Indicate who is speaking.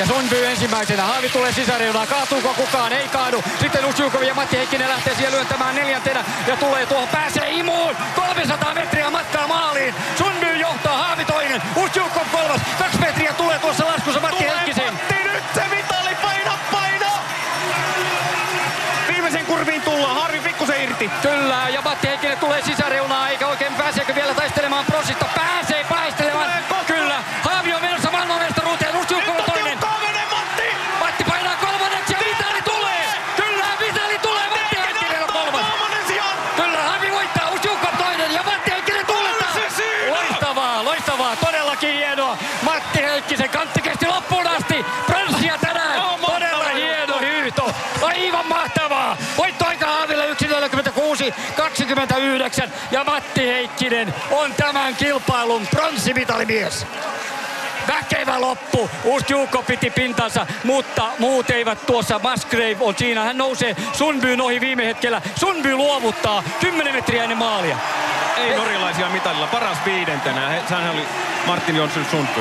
Speaker 1: Ja Sundby ensimmäisenä. Haavi tulee sisäreunaan. Kaatuuko kukaan? Ei kaadu. Sitten Usjukov ja Matti Heikkinen lähtee siellä lyöntämään neljäntenä. Ja tulee tuohon. Pääsee imuun. 300 metriä matkaa maaliin. Sundby johtaa. Haavi toinen. Usjukov kolmas. Kaksi metriä tulee tuossa laskussa Matti Heikkisen.
Speaker 2: Matti nyt se mitali, paina, paina! Viimeisen kurviin tullaan, Harvi pikkusen irti.
Speaker 1: Kyllä, ja Matti Heikkinen tulee sisäreunaan, eikä oikein pääseekö vielä taistelemaan Prosista. Pääsee taistelemaan.
Speaker 2: Tuleeko?
Speaker 1: Kyllä, Haavi on menossa maailmanmestaruuteen. Usjukov on toinen.
Speaker 2: Tiukkaa menee Matti!
Speaker 1: Matti painaa kolmanneksi ja Vitali tulee! Kyllä, Vitali tulee! Matti Heikkinen on kolmas!
Speaker 2: Kolmannen sijaan!
Speaker 1: Kyllä, Harvi voittaa, Usjukov toinen ja Matti Heikkinen tulee!
Speaker 2: se siinä!
Speaker 1: Loistavaa, todellakin hienoa. Matti Heikkisen kantti kesti loppuun asti. Pronssia tänään,
Speaker 2: mahtava
Speaker 1: todella hieno hyyto. Aivan mahtavaa. Voittoaika Haavilla 1.46, 29 ja Matti Heikkinen on tämän kilpailun pronssimitalimies. Väkevä loppu. Ustjuukko piti pintansa, mutta muut eivät tuossa. Musgrave on siinä. Hän nousee Sunbyn ohi viime hetkellä. Sunby luovuttaa 10 metriä ennen maalia.
Speaker 2: Ei norjalaisia mitalilla, paras viidentenä. Sehän oli Martin Jonsson Sundby.